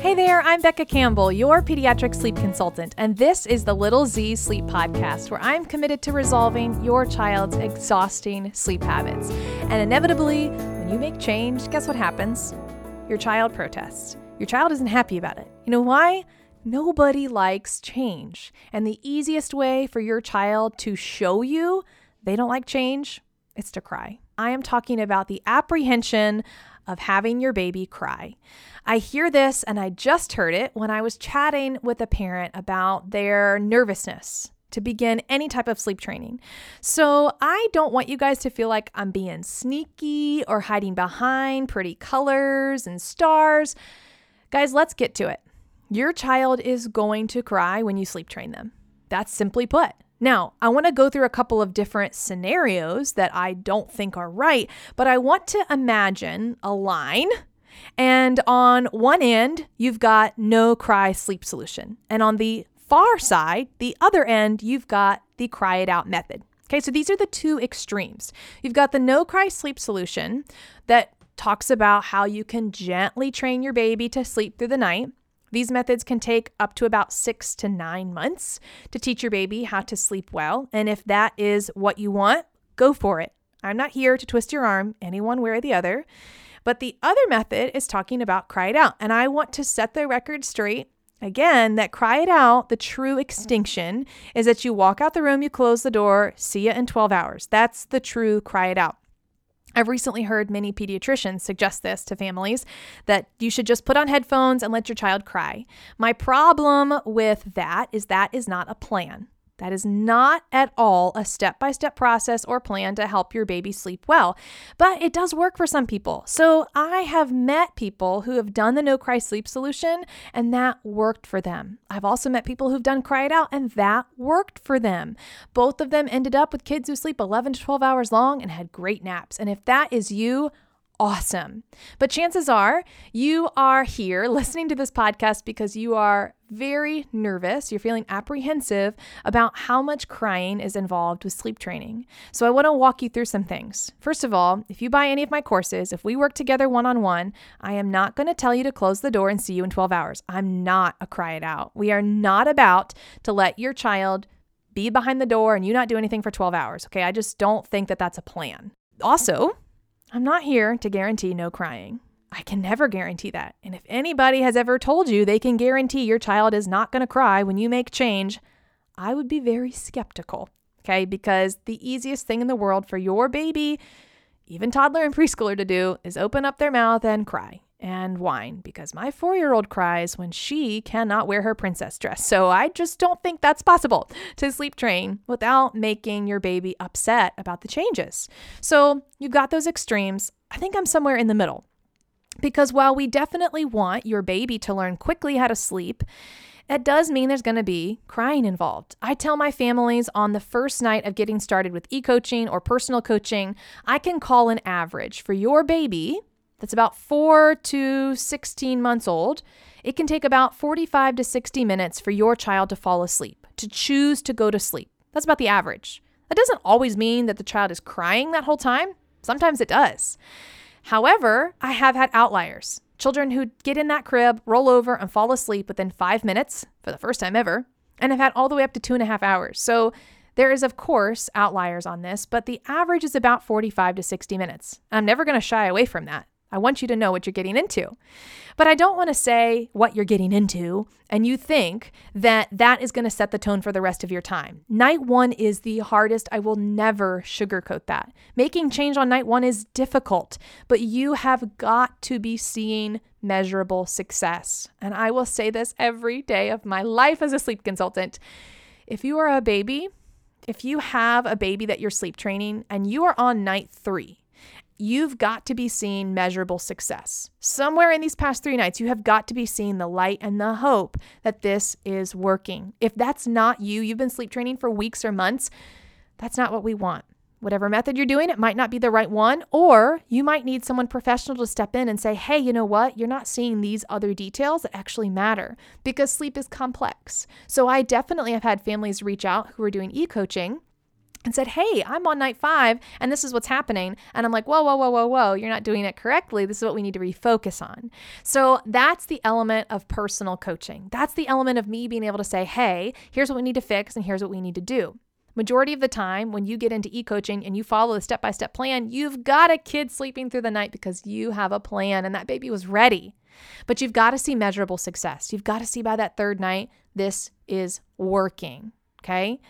Hey there, I'm Becca Campbell, your pediatric sleep consultant, and this is the Little Z Sleep Podcast, where I'm committed to resolving your child's exhausting sleep habits. And inevitably, when you make change, guess what happens? Your child protests. Your child isn't happy about it. You know why? Nobody likes change. And the easiest way for your child to show you they don't like change is to cry. I am talking about the apprehension of having your baby cry. I hear this, and I just heard it when I was chatting with a parent about their nervousness to begin any type of sleep training. So I don't want you guys to feel like I'm being sneaky or hiding behind pretty colors and stars. Guys, let's get to it. Your child is going to cry when you sleep train them. That's simply put. Now, I want to go through a couple of different scenarios that I don't think are right, but I want to imagine a line. And on one end, you've got no cry sleep solution. And on the far side, the other end, you've got the cry it out method. Okay, so these are the two extremes. You've got the no cry sleep solution that talks about how you can gently train your baby to sleep through the night. These methods can take up to about six to nine months to teach your baby how to sleep well. And if that is what you want, go for it. I'm not here to twist your arm any one way or the other. But the other method is talking about cry it out. And I want to set the record straight again that cry it out, the true extinction is that you walk out the room, you close the door, see you in 12 hours. That's the true cry it out. I've recently heard many pediatricians suggest this to families that you should just put on headphones and let your child cry. My problem with that is that is not a plan. That is not at all a step by step process or plan to help your baby sleep well, but it does work for some people. So I have met people who have done the no cry sleep solution and that worked for them. I've also met people who've done cry it out and that worked for them. Both of them ended up with kids who sleep 11 to 12 hours long and had great naps. And if that is you, awesome. But chances are you are here listening to this podcast because you are very nervous. You're feeling apprehensive about how much crying is involved with sleep training. So I want to walk you through some things. First of all, if you buy any of my courses, if we work together one on one, I am not going to tell you to close the door and see you in 12 hours. I'm not a cry it out. We are not about to let your child be behind the door and you not do anything for 12 hours. Okay. I just don't think that that's a plan. Also, I'm not here to guarantee no crying. I can never guarantee that. And if anybody has ever told you they can guarantee your child is not going to cry when you make change, I would be very skeptical. Okay, because the easiest thing in the world for your baby, even toddler and preschooler, to do is open up their mouth and cry and whine because my four year old cries when she cannot wear her princess dress. So I just don't think that's possible to sleep train without making your baby upset about the changes. So you've got those extremes. I think I'm somewhere in the middle. Because while we definitely want your baby to learn quickly how to sleep, it does mean there's going to be crying involved. I tell my families on the first night of getting started with e coaching or personal coaching, I can call an average for your baby that's about 4 to 16 months old, it can take about 45 to 60 minutes for your child to fall asleep, to choose to go to sleep. That's about the average. That doesn't always mean that the child is crying that whole time. Sometimes it does. However, I have had outliers. Children who get in that crib, roll over, and fall asleep within five minutes for the first time ever, and have had all the way up to two and a half hours. So there is, of course, outliers on this, but the average is about 45 to 60 minutes. I'm never going to shy away from that. I want you to know what you're getting into. But I don't want to say what you're getting into and you think that that is going to set the tone for the rest of your time. Night one is the hardest. I will never sugarcoat that. Making change on night one is difficult, but you have got to be seeing measurable success. And I will say this every day of my life as a sleep consultant. If you are a baby, if you have a baby that you're sleep training and you are on night three, you've got to be seeing measurable success. Somewhere in these past three nights, you have got to be seeing the light and the hope that this is working. If that's not you, you've been sleep training for weeks or months, that's not what we want. Whatever method you're doing, it might not be the right one, or you might need someone professional to step in and say, hey, you know what? You're not seeing these other details that actually matter because sleep is complex. So I definitely have had families reach out who are doing e coaching and said, Hey, I'm on night five and this is what's happening. And I'm like, Whoa, whoa, whoa, whoa, whoa, you're not doing it correctly. This is what we need to refocus on. So that's the element of personal coaching. That's the element of me being able to say, Hey, here's what we need to fix and here's what we need to do. Majority of the time, when you get into e coaching and you follow the step by step plan, you've got a kid sleeping through the night because you have a plan and that baby was ready. But you've got to see measurable success. You've got to see by that third night, this is working. Okay.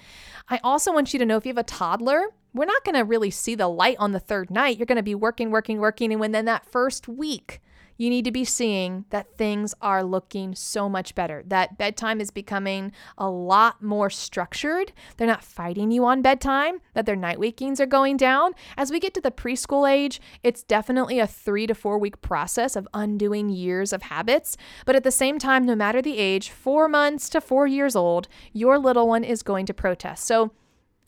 I also want you to know if you have a toddler, we're not going to really see the light on the third night. You're going to be working, working, working. And when then that first week, you need to be seeing that things are looking so much better, that bedtime is becoming a lot more structured. They're not fighting you on bedtime, that their night wakings are going down. As we get to the preschool age, it's definitely a three to four week process of undoing years of habits. But at the same time, no matter the age, four months to four years old, your little one is going to protest. So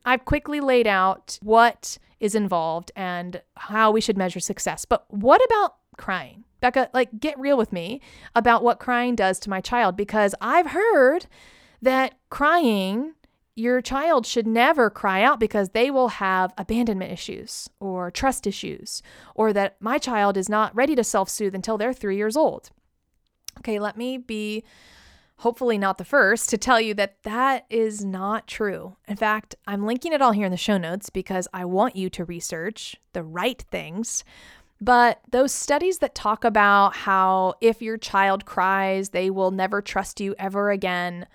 I've quickly laid out what is involved and how we should measure success. But what about crying? Becca, like, get real with me about what crying does to my child because I've heard that crying, your child should never cry out because they will have abandonment issues or trust issues, or that my child is not ready to self soothe until they're three years old. Okay, let me be hopefully not the first to tell you that that is not true. In fact, I'm linking it all here in the show notes because I want you to research the right things but those studies that talk about how if your child cries, they will never trust you ever again,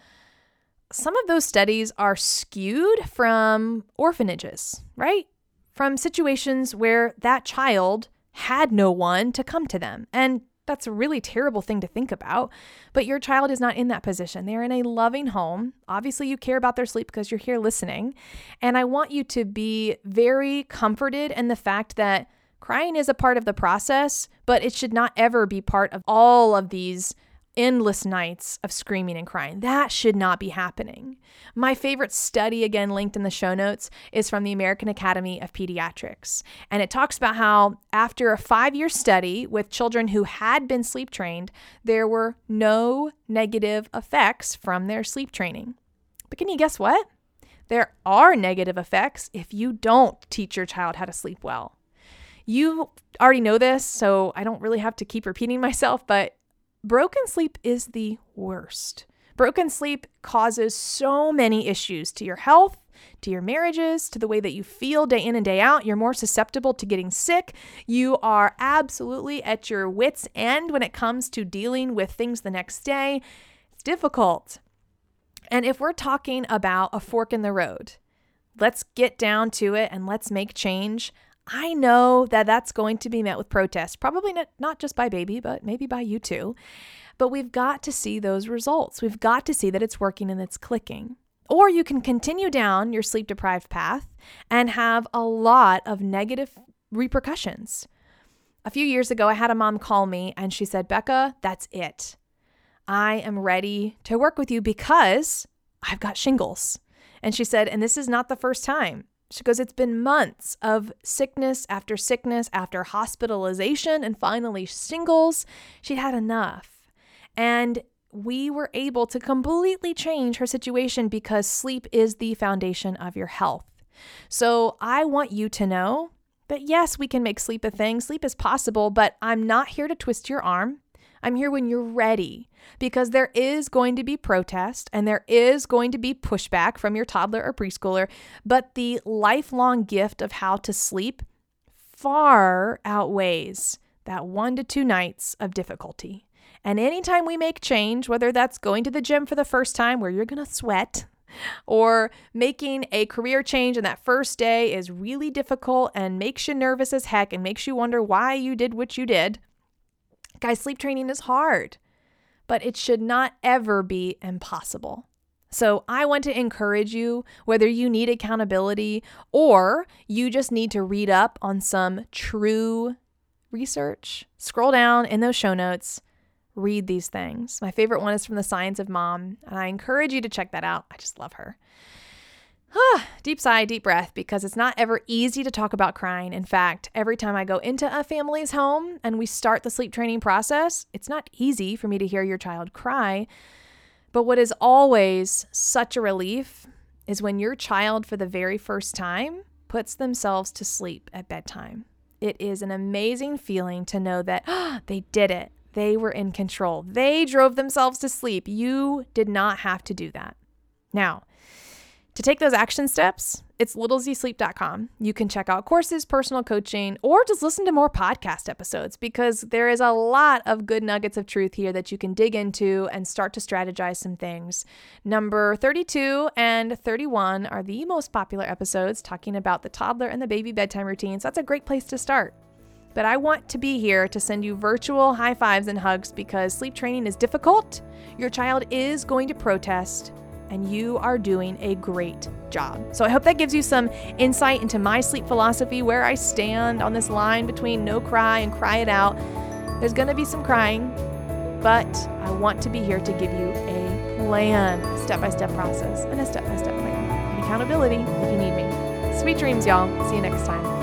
some of those studies are skewed from orphanages, right? From situations where that child had no one to come to them. And that's a really terrible thing to think about. But your child is not in that position. They're in a loving home. Obviously, you care about their sleep because you're here listening. And I want you to be very comforted in the fact that Crying is a part of the process, but it should not ever be part of all of these endless nights of screaming and crying. That should not be happening. My favorite study, again linked in the show notes, is from the American Academy of Pediatrics. And it talks about how, after a five year study with children who had been sleep trained, there were no negative effects from their sleep training. But can you guess what? There are negative effects if you don't teach your child how to sleep well. You already know this, so I don't really have to keep repeating myself, but broken sleep is the worst. Broken sleep causes so many issues to your health, to your marriages, to the way that you feel day in and day out. You're more susceptible to getting sick. You are absolutely at your wits' end when it comes to dealing with things the next day. It's difficult. And if we're talking about a fork in the road, let's get down to it and let's make change. I know that that's going to be met with protest, probably not, not just by baby, but maybe by you too. But we've got to see those results. We've got to see that it's working and it's clicking. Or you can continue down your sleep deprived path and have a lot of negative repercussions. A few years ago, I had a mom call me and she said, Becca, that's it. I am ready to work with you because I've got shingles. And she said, and this is not the first time. She goes, It's been months of sickness after sickness after hospitalization and finally shingles. She had enough. And we were able to completely change her situation because sleep is the foundation of your health. So I want you to know that yes, we can make sleep a thing. Sleep is possible, but I'm not here to twist your arm. I'm here when you're ready because there is going to be protest and there is going to be pushback from your toddler or preschooler, but the lifelong gift of how to sleep far outweighs that one to two nights of difficulty. And anytime we make change, whether that's going to the gym for the first time where you're going to sweat, or making a career change and that first day is really difficult and makes you nervous as heck and makes you wonder why you did what you did, Guys, sleep training is hard, but it should not ever be impossible. So, I want to encourage you whether you need accountability or you just need to read up on some true research, scroll down in those show notes, read these things. My favorite one is from The Science of Mom, and I encourage you to check that out. I just love her. Deep sigh, deep breath, because it's not ever easy to talk about crying. In fact, every time I go into a family's home and we start the sleep training process, it's not easy for me to hear your child cry. But what is always such a relief is when your child, for the very first time, puts themselves to sleep at bedtime. It is an amazing feeling to know that oh, they did it. They were in control. They drove themselves to sleep. You did not have to do that. Now, to take those action steps, it's littlezsleep.com. You can check out courses, personal coaching, or just listen to more podcast episodes because there is a lot of good nuggets of truth here that you can dig into and start to strategize some things. Number 32 and 31 are the most popular episodes talking about the toddler and the baby bedtime routines. That's a great place to start. But I want to be here to send you virtual high fives and hugs because sleep training is difficult. Your child is going to protest and you are doing a great job. So I hope that gives you some insight into my sleep philosophy, where I stand on this line between no cry and cry it out. There's going to be some crying, but I want to be here to give you a plan, step by step process, and a step by step plan, and accountability if you need me. Sweet dreams, y'all. See you next time.